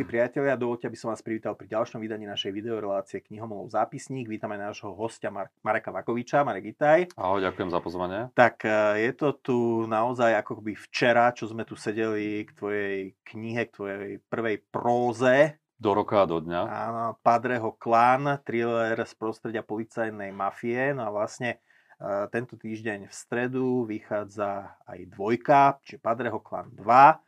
Milí priatelia, dovolte, aby som vás privítal pri ďalšom vydaní našej videorelácie Knihomolov zápisník. Vítame nášho hostia Mar- Mareka Vakoviča. Marek, vítaj. Ahoj, ďakujem za pozvanie. Tak e, je to tu naozaj ako by včera, čo sme tu sedeli k tvojej knihe, k tvojej prvej próze. Do roka a do dňa. Áno, Padreho klán, thriller z prostredia policajnej mafie. No a vlastne e, tento týždeň v stredu vychádza aj dvojka, čiže Padreho klán 2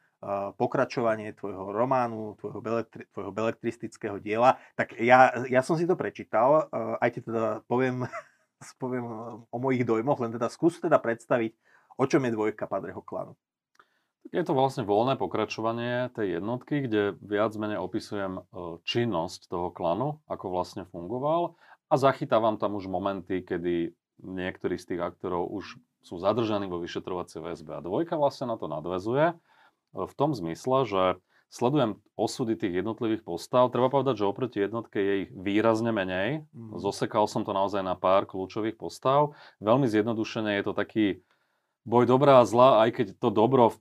pokračovanie tvojho románu, tvojho, belektri, tvojho beletristického diela. Tak ja, ja som si to prečítal, aj ti teda poviem, poviem o mojich dojmoch, len teda skús teda predstaviť, o čom je dvojka Padreho klanu. Je to vlastne voľné pokračovanie tej jednotky, kde viac menej opisujem e, činnosť toho klanu, ako vlastne fungoval a zachytávam tam už momenty, kedy niektorí z tých aktorov už sú zadržaní vo vyšetrovacej väzbe. A dvojka vlastne na to nadvezuje v tom zmysle, že sledujem osudy tých jednotlivých postav. Treba povedať, že oproti jednotke je ich výrazne menej. Mm. Zosekal som to naozaj na pár kľúčových postav. Veľmi zjednodušene je to taký boj dobrá a zla, aj keď to dobro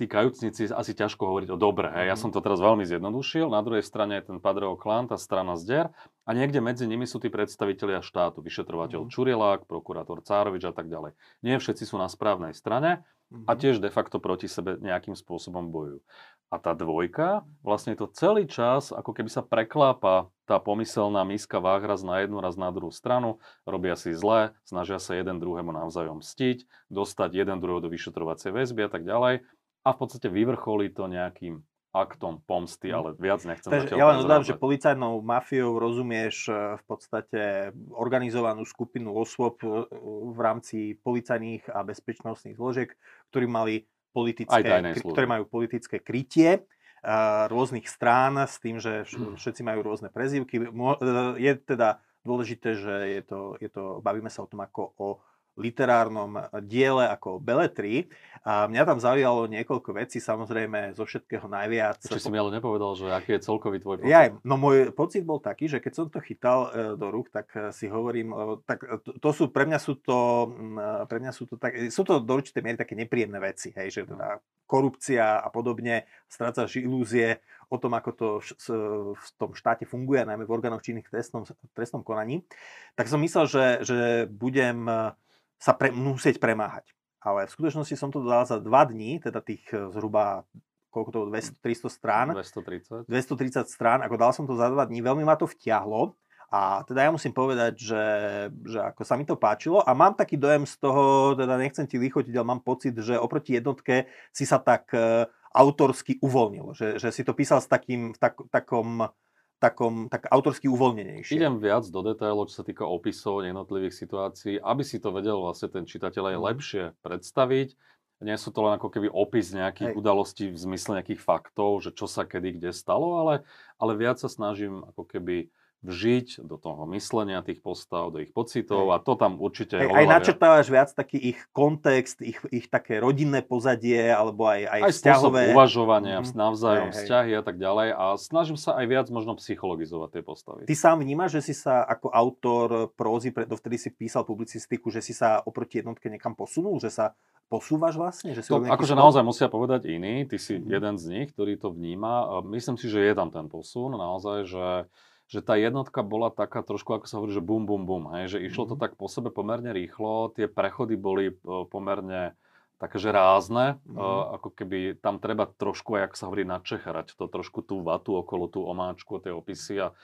tí kajúcnici asi ťažko hovoriť o dobre. Hej. Ja mhm. som to teraz veľmi zjednodušil. Na druhej strane je ten Padreho klan, tá strana zder. A niekde medzi nimi sú tí predstavitelia štátu. Vyšetrovateľ mm. Čurilák, prokurátor Cárovič a tak ďalej. Nie všetci sú na správnej strane a mhm. tiež de facto proti sebe nejakým spôsobom bojujú. A tá dvojka, vlastne to celý čas, ako keby sa preklápa tá pomyselná miska váh raz na jednu, raz na druhú stranu, robia si zle, snažia sa jeden druhému navzájom mstiť, dostať jeden druhého do vyšetrovacej väzby a tak ďalej. A v podstate vyvrcholí to nejakým aktom pomsty, mhm. ale viac nechcem Takže ja len dodám, že policajnou mafiou rozumieš e, v podstate organizovanú skupinu osôb e, v rámci policajných a bezpečnostných zložiek, ktorí mali politické, ktoré majú politické krytie e, rôznych strán s tým, že mhm. všetci majú rôzne prezývky. Je teda dôležité, že je to, je to, bavíme sa o tom ako o literárnom diele ako beletri. A mňa tam zaujalo niekoľko vecí, samozrejme zo všetkého najviac. Či si mi ale nepovedal, že aký je celkový tvoj pocit? Ja, no môj pocit bol taký, že keď som to chytal e, do rúk, tak e, si hovorím, tak to, sú, pre mňa sú to, pre mňa sú to, tak, sú to do určitej miery také nepríjemné veci, hej, že teda korupcia a podobne, strácaš ilúzie o tom, ako to v tom štáte funguje, najmä v orgánoch činných trestnom, trestnom konaní, tak som myslel, že, že budem sa pre, musieť premáhať. Ale v skutočnosti som to dal za dva dní, teda tých e, zhruba koľko to 200, 300 strán. 230. 230 strán, ako dal som to za dva dní, veľmi ma to vtiahlo. A teda ja musím povedať, že, že ako sa mi to páčilo a mám taký dojem z toho, teda nechcem ti vychotiť, ale mám pocit, že oproti jednotke si sa tak uh, autorsky uvoľnil. Že, že si to písal s takým, tak, takom takom, tak autorsky uvoľnenejšie. Idem viac do detailov, čo sa týka opisov jednotlivých situácií, aby si to vedel vlastne ten čitateľ aj mhm. lepšie predstaviť. Nie sú to len ako keby opis nejakých Hej. udalostí v zmysle nejakých faktov, že čo sa kedy kde stalo, ale, ale viac sa snažím ako keby vžiť do toho myslenia tých postav, do ich pocitov a to tam určite Hej, Aj načrtávaš viac taký ich kontext, ich, ich také rodinné pozadie, alebo aj, aj, aj vzťahové... uvažovania, mm-hmm. navzájom Hej, vzťahy a tak ďalej a snažím sa aj viac možno psychologizovať tie postavy. Ty sám vnímaš, že si sa ako autor prózy, dovtedy si písal publicistiku, že si sa oproti jednotke niekam posunul, že sa posúvaš vlastne? Že si to, akože naozaj musia povedať iní, ty si mm-hmm. jeden z nich, ktorý to vníma. Myslím si, že je tam ten posun, naozaj, že že tá jednotka bola taká trošku, ako sa hovorí, že bum, bum, bum, hej, že išlo to mhm. tak po sebe pomerne rýchlo, tie prechody boli e, pomerne také, že rázne, mm. ako keby tam treba trošku, aj ako sa hovorí, načecharať to trošku tú vatu okolo tú omáčku, tie opisy a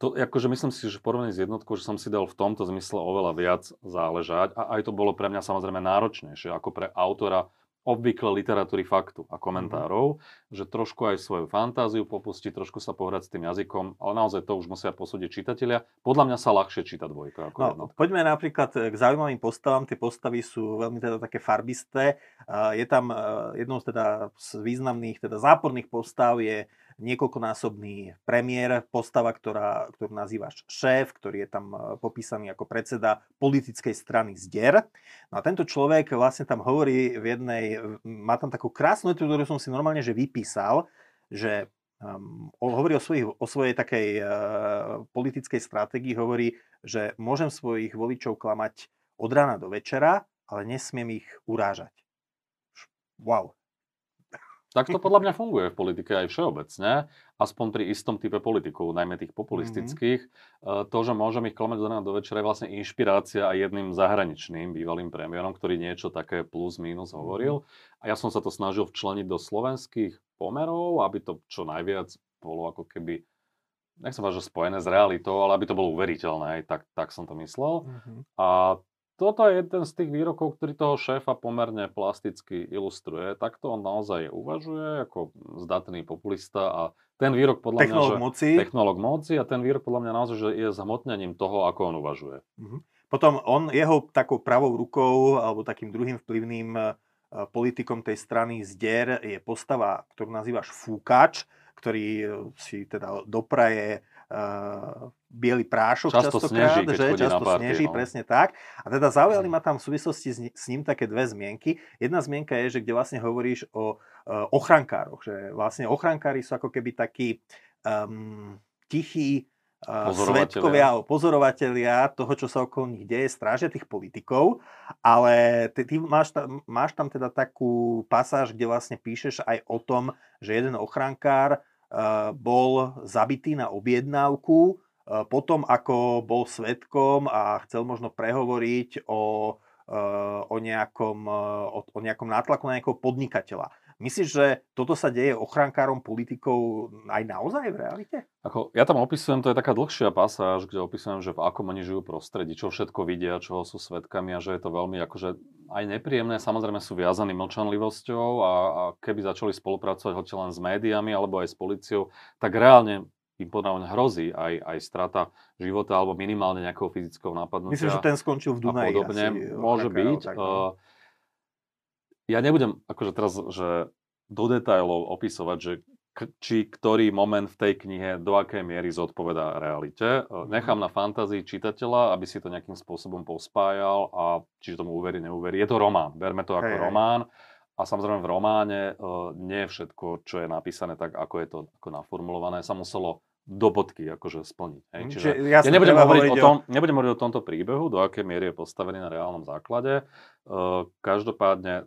to, akože myslím si, že v porovnaní s jednotkou, že som si dal v tomto zmysle oveľa viac záležať a aj to bolo pre mňa samozrejme náročnejšie ako pre autora obvykle literatúry faktu a komentárov, mm-hmm. že trošku aj svoju fantáziu popustiť, trošku sa pohrať s tým jazykom, ale naozaj to už musia posúdiť čitatelia. Podľa mňa sa ľahšie číta dvojka ako no, jednotka. Poďme napríklad k zaujímavým postavám. Tie postavy sú veľmi teda také farbisté. Je tam jednou z, teda z významných teda záporných postav je niekoľkonásobný premiér, postava, ktorá, ktorú nazývaš šéf, ktorý je tam e, popísaný ako predseda politickej strany Zdier. No a tento človek vlastne tam hovorí v jednej, má tam takú krásnu vetu, ktorú som si normálne že vypísal, že um, hovorí o, svojich, o svojej takej uh, politickej stratégii, hovorí, že môžem svojich voličov klamať od rána do večera, ale nesmiem ich urážať. Wow, tak to podľa mňa funguje v politike aj všeobecne, aspoň pri istom type politikov, najmä tých populistických. Mm-hmm. To, že môžem ich klamať do do večera, je vlastne inšpirácia aj jedným zahraničným bývalým premiérom, ktorý niečo také plus minus hovoril. Mm-hmm. A ja som sa to snažil včleniť do slovenských pomerov, aby to čo najviac bolo ako keby nechcem povedať, že spojené s realitou, ale aby to bolo uveriteľné, tak, tak som to myslel. Mm-hmm. A toto je jeden z tých výrokov, ktorý toho šéfa pomerne plasticky ilustruje. Takto on naozaj uvažuje ako zdatný populista a ten výrok podľa technolog mňa, že, moci. technolog moci a ten výrok podľa mňa naozaj, že je zhmotnením toho, ako on uvažuje. Mhm. Potom on, jeho takou pravou rukou alebo takým druhým vplyvným uh, politikom tej strany Zdier je postava, ktorú nazývaš Fúkač, ktorý e, si teda dopraje uh, biely prášok často častokrát, sneží, že často party, sneží, no. presne tak. A teda zaujali ma tam v súvislosti s, s ním také dve zmienky. Jedna zmienka je, že kde vlastne hovoríš o uh, ochrankároch, že vlastne ochrankári sú ako keby takí um, tichí uh, svetkovia alebo pozorovatelia toho, čo sa okolo nich deje, strážia tých politikov, ale ty, ty máš, tam, máš tam teda takú pasáž, kde vlastne píšeš aj o tom, že jeden ochrankár bol zabitý na objednávku Eh, potom, ako bol svetkom a chcel možno prehovoriť o, eh, o, nejakom, eh, o, o nejakom nátlaku na nejakého podnikateľa. Myslíš, že toto sa deje ochrankárom politikov aj naozaj v realite? Ako, ja tam opisujem, to je taká dlhšia pasáž, kde opisujem, že v akom oni žijú prostredí, čo všetko vidia, čoho sú svetkami a že je to veľmi akože aj nepríjemné. Samozrejme sú viazaní mlčanlivosťou a, a keby začali spolupracovať hoď len s médiami alebo aj s policiou, tak reálne im podľa hrozí aj, aj strata života alebo minimálne nejakého fyzického nápadnutia. Myslím, že ten skončil v Dunaji. podobne. Asi, Môže byť. Tak, no. Ja nebudem akože teraz že do detajlov opisovať, že k, či ktorý moment v tej knihe do akej miery zodpovedá realite. Mhm. Nechám na fantázii čitateľa, aby si to nejakým spôsobom pospájal a či tomu uverí, neuverí. Je to román, berme to ako hej, román. A samozrejme v románe uh, nie všetko, čo je napísané tak, ako je to ako naformulované, sa muselo do bodky akože splniť. Hej. Mhm, Čiže ja nebudem hovoriť, o tom, nebudem hovoriť o tomto príbehu, do akej miery je postavený na reálnom základe. Uh, každopádne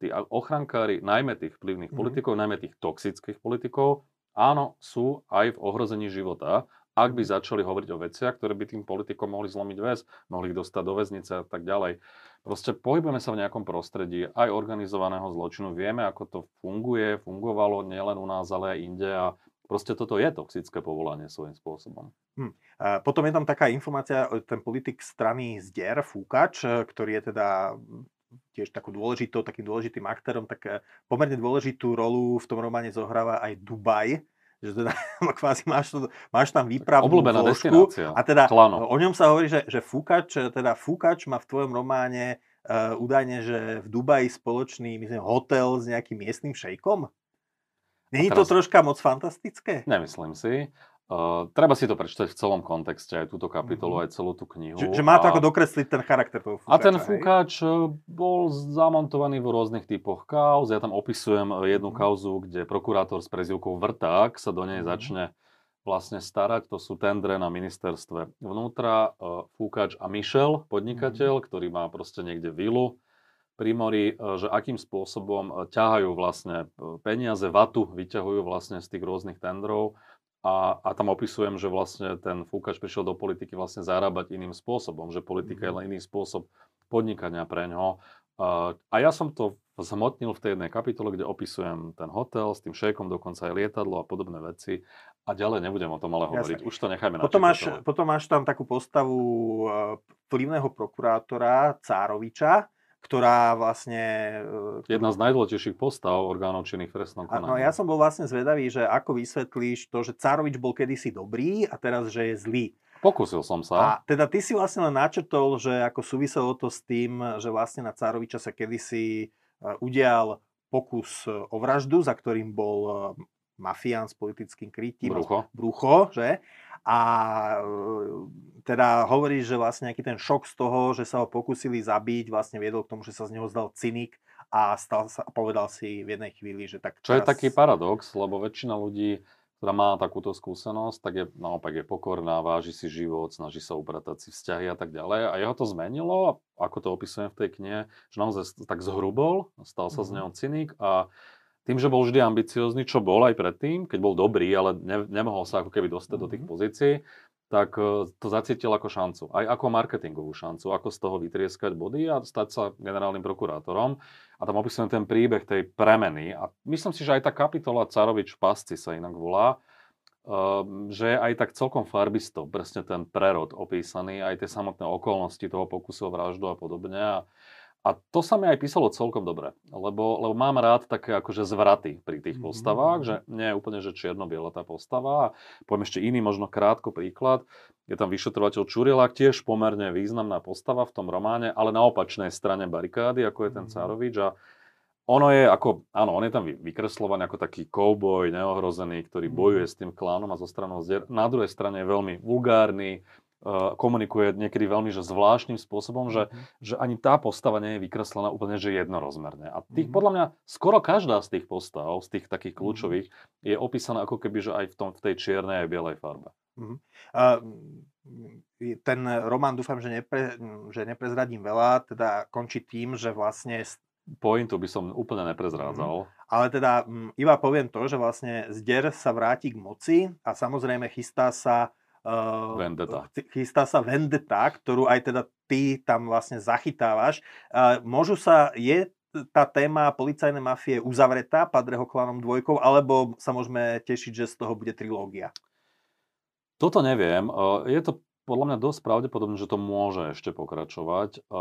tí ochrankári, najmä tých vplyvných mm. politikov, najmä tých toxických politikov, áno, sú aj v ohrození života, ak by mhm. začali hovoriť o veciach, ktoré by tým politikom mohli zlomiť väz, mohli ich dostať do väznice a tak ďalej. Proste pohybujeme sa v nejakom prostredí aj organizovaného zločinu. Vieme, ako to funguje, fungovalo nielen u nás, ale aj inde a proste toto je toxické povolanie svojím spôsobom. Hm. A potom je tam taká informácia, ten politik strany Zdier, Fúkač, ktorý je teda tiež takú dôležitou, takým dôležitým aktérom, tak eh, pomerne dôležitú rolu v tom románe zohráva aj Dubaj, že teda kvázi máš, to, máš tam výpravnú Obľúbená zložku a teda Klano. o ňom sa hovorí, že, že Fúkač, teda Fúkač má v tvojom románe uh, údajne, že v Dubaji spoločný myslím, hotel s nejakým miestnym šejkom? Není teraz... to troška moc fantastické? Nemyslím si. Uh, treba si to prečítať v celom kontexte, aj túto kapitolu, mm-hmm. aj celú tú knihu. Že, že má to a... ako dokresliť ten charakter toho fúkača, A ten fúkač hej? bol zamontovaný v rôznych typoch kauz. Ja tam opisujem jednu mm-hmm. kauzu, kde prokurátor s prezivkou Vrták sa do nej mm-hmm. začne vlastne starať. To sú tendre na ministerstve vnútra. Fúkač a Michel, podnikateľ, mm-hmm. ktorý má proste niekde vilu pri mori, že akým spôsobom ťahajú vlastne peniaze, vatu vyťahujú vlastne z tých rôznych tendrov a, a tam opisujem, že vlastne ten Fúkač prišiel do politiky vlastne zarábať iným spôsobom, že politika je mhm. len iný spôsob podnikania pre ňoho. A ja som to zhmotnil v tej jednej kapitole, kde opisujem ten hotel s tým šékom, dokonca aj lietadlo a podobné veci. A ďalej nebudem o tom ale hovoriť. Jasne. Už to nechajme na potom máš, potom máš tam takú postavu e, vplyvného prokurátora Cároviča, ktorá vlastne... E, Jedna z najdôležitejších postav orgánov činných v trestnom konaní. No ja som bol vlastne zvedavý, že ako vysvetlíš to, že Cárovič bol kedysi dobrý a teraz, že je zlý. Pokúsil som sa. A teda ty si vlastne len načrtol, že ako súviselo to s tým, že vlastne na Cároviča sa kedysi e, udial pokus o vraždu, za ktorým bol mafián s politickým krytím. Brucho. Brucho, že? A e, teda hovorí, že vlastne nejaký ten šok z toho, že sa ho pokúsili zabiť, vlastne viedol k tomu, že sa z neho zdal cynik a stal sa, povedal si v jednej chvíli, že tak Čo teraz... je taký paradox, lebo väčšina ľudí, ktorá má takúto skúsenosť, tak je naopak je pokorná, váži si život, snaží sa upratať si vzťahy a tak ďalej. A jeho to zmenilo, ako to opisujem v tej knihe, že naozaj tak zhrubol, stal sa mm-hmm. z mhm. neho cynik a tým, že bol vždy ambiciózny, čo bol aj predtým, keď bol dobrý, ale ne, nemohol sa ako keby dostať do tých mhm. pozícií, tak e, to zacítil ako šancu. Aj ako marketingovú šancu, ako z toho vytrieskať body a stať sa generálnym prokurátorom. A tam opisujem ten príbeh tej premeny. A myslím si, že aj tá kapitola Carovič v pasci sa inak volá, ehm, že je aj tak celkom farbisto, presne ten prerod opísaný, aj tie samotné okolnosti toho pokusu o vraždu a podobne. A a to sa mi aj písalo celkom dobre, lebo, lebo mám rád také akože zvraty pri tých mm-hmm. postavách, že nie je úplne, že čierno-biela tá postava. A poviem ešte iný, možno krátko príklad. Je tam vyšetrovateľ Čurilák, tiež pomerne významná postava v tom románe, ale na opačnej strane barikády, ako je ten Cárovič. A ono je ako, áno, on je tam vykreslovaný ako taký kouboj, neohrozený, ktorý mhm. bojuje s tým klánom a zo stranou zdier. Na druhej strane je veľmi vulgárny, komunikuje niekedy veľmi že zvláštnym spôsobom, že, mm-hmm. že ani tá postava nie je vykreslená úplne že jednorozmerne. A tých, mm-hmm. podľa mňa skoro každá z tých postav, z tých takých mhm. kľúčových, mm-hmm. je opísaná ako keby, že aj v, tom, v tej čiernej aj bielej farbe. Mm-hmm. Uh, ten román dúfam, že, nepre, že neprezradím veľa, teda končí tým, že vlastne pointu by som úplne neprezrádzal. Mm. Ale teda iba poviem to, že vlastne Zder sa vráti k moci a samozrejme chystá sa Uh, vendeta. Chystá sa Vendetta, ktorú aj teda ty tam vlastne zachytávaš. Uh, môžu sa, je tá téma policajnej mafie uzavretá Padreho klanom dvojkou, alebo sa môžeme tešiť, že z toho bude trilógia? Toto neviem. Je to podľa mňa dosť pravdepodobné, že to môže ešte pokračovať, uh,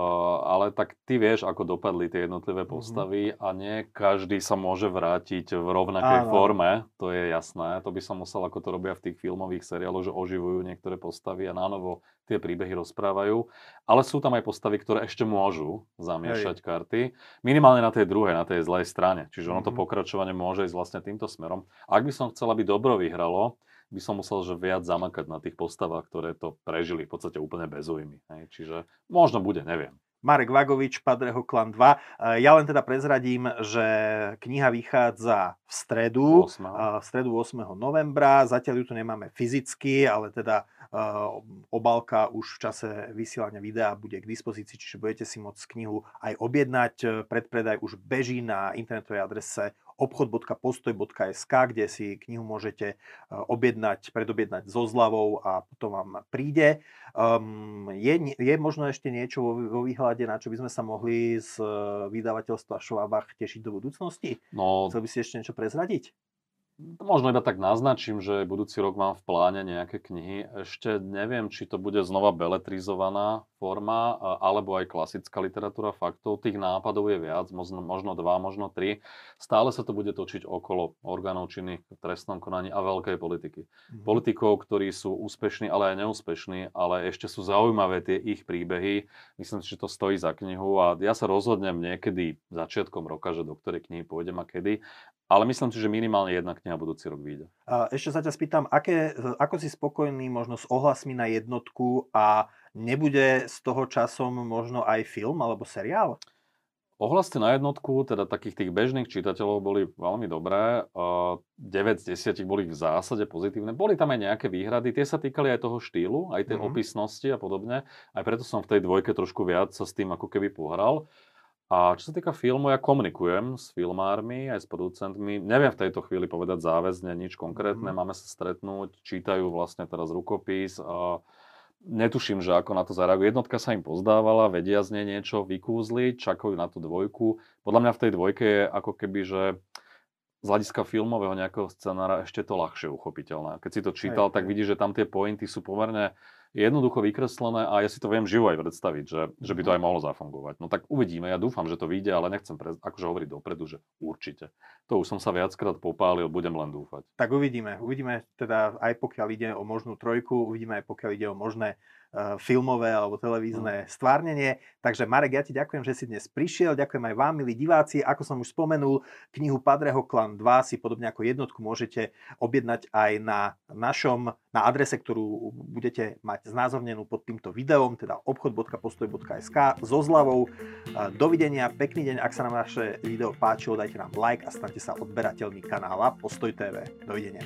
ale tak ty vieš, ako dopadli tie jednotlivé mhm. postavy mm-hmm. a nie každý sa môže vrátiť v rovnakej Áno. forme, to je jasné. To by som musel, ako to robia v tých filmových seriáloch, že oživujú niektoré postavy a nánovo tie príbehy rozprávajú. Ale sú tam aj postavy, ktoré ešte môžu zamiešať Hej. karty. Minimálne na tej druhej, na tej zlej strane. Čiže ono mm-hmm. to mhm. pokračovanie môže ísť vlastne týmto smerom. Ak by som chcel, aby dobro vyhralo, by som musel že viac zamakať na tých postavách, ktoré to prežili v podstate úplne bez ujmy. Hej. Čiže možno bude, neviem. Marek Vagovič, Padreho Klan 2. E, ja len teda prezradím, že kniha vychádza v stredu, 8. v stredu 8. novembra. Zatiaľ ju tu nemáme fyzicky, ale teda e, obálka už v čase vysielania videa bude k dispozícii, čiže budete si môcť knihu aj objednať. Predpredaj už beží na internetovej adrese obchod.postoj.sk, kde si knihu môžete e, objednať, predobjednať so zľavou a potom vám príde. Um, je, je možno ešte niečo vo, vo výhľade, na čo by sme sa mohli z e, vydavateľstva Švábach tešiť do budúcnosti? No, Chcel by si ešte niečo prezradiť? Možno iba tak naznačím, že budúci rok mám v pláne nejaké knihy. Ešte neviem, či to bude znova beletrizovaná forma, alebo aj klasická literatúra faktov. Tých nápadov je viac, možno, možno dva, možno tri. Stále sa to bude točiť okolo orgánov činných v trestnom konaní a veľkej politiky. Mm-hmm. Politikov, ktorí sú úspešní, ale aj neúspešní, ale ešte sú zaujímavé tie ich príbehy. Myslím si, že to stojí za knihu a ja sa rozhodnem niekedy začiatkom roka, že do ktorej knihy pôjdem a kedy. Ale myslím si, že minimálne jedna kniha budúci rok vyjde. Ešte sa ťa spýtam, aké, ako si spokojný možno s ohlasmi na jednotku a nebude z toho časom možno aj film alebo seriál? Ohlasy na jednotku, teda takých tých bežných čitateľov boli veľmi dobré. 9 z 10 boli v zásade pozitívne. Boli tam aj nejaké výhrady, tie sa týkali aj toho štýlu, aj tej mm-hmm. opisnosti a podobne. Aj preto som v tej dvojke trošku viac sa s tým ako keby pohral. A čo sa týka filmu, ja komunikujem s filmármi, aj s producentmi. Neviem v tejto chvíli povedať záväzne nič konkrétne. Mm. Máme sa stretnúť, čítajú vlastne teraz rukopis. A netuším, že ako na to zareagujú. Jednotka sa im pozdávala, vedia z nej niečo vykúzliť, čakajú na tú dvojku. Podľa mňa v tej dvojke je ako keby, že z hľadiska filmového nejakého scenára ešte to ľahšie uchopiteľné. Keď si to čítal, aj, tak vidíš, že tam tie pointy sú pomerne jednoducho vykreslené a ja si to viem živo aj predstaviť, že, že by to mhm. aj mohlo zafungovať. No tak uvidíme, ja dúfam, že to vyjde, ale nechcem pre, akože hovoriť dopredu, že určite. To už som sa viackrát popálil, budem len dúfať. Tak uvidíme. Uvidíme teda aj pokiaľ ide o možnú trojku, uvidíme aj pokiaľ ide o možné filmové alebo televízne stvárnenie. Takže Marek, ja ti ďakujem, že si dnes prišiel. Ďakujem aj vám, milí diváci. Ako som už spomenul, knihu Padreho Klan 2 si podobne ako jednotku môžete objednať aj na našom, na adrese, ktorú budete mať znázornenú pod týmto videom, teda obchod.postoj.sk so zľavou. Dovidenia, pekný deň. Ak sa nám naše video páčilo, dajte nám like a stante sa odberateľmi kanála Postoj TV. Dovidenia.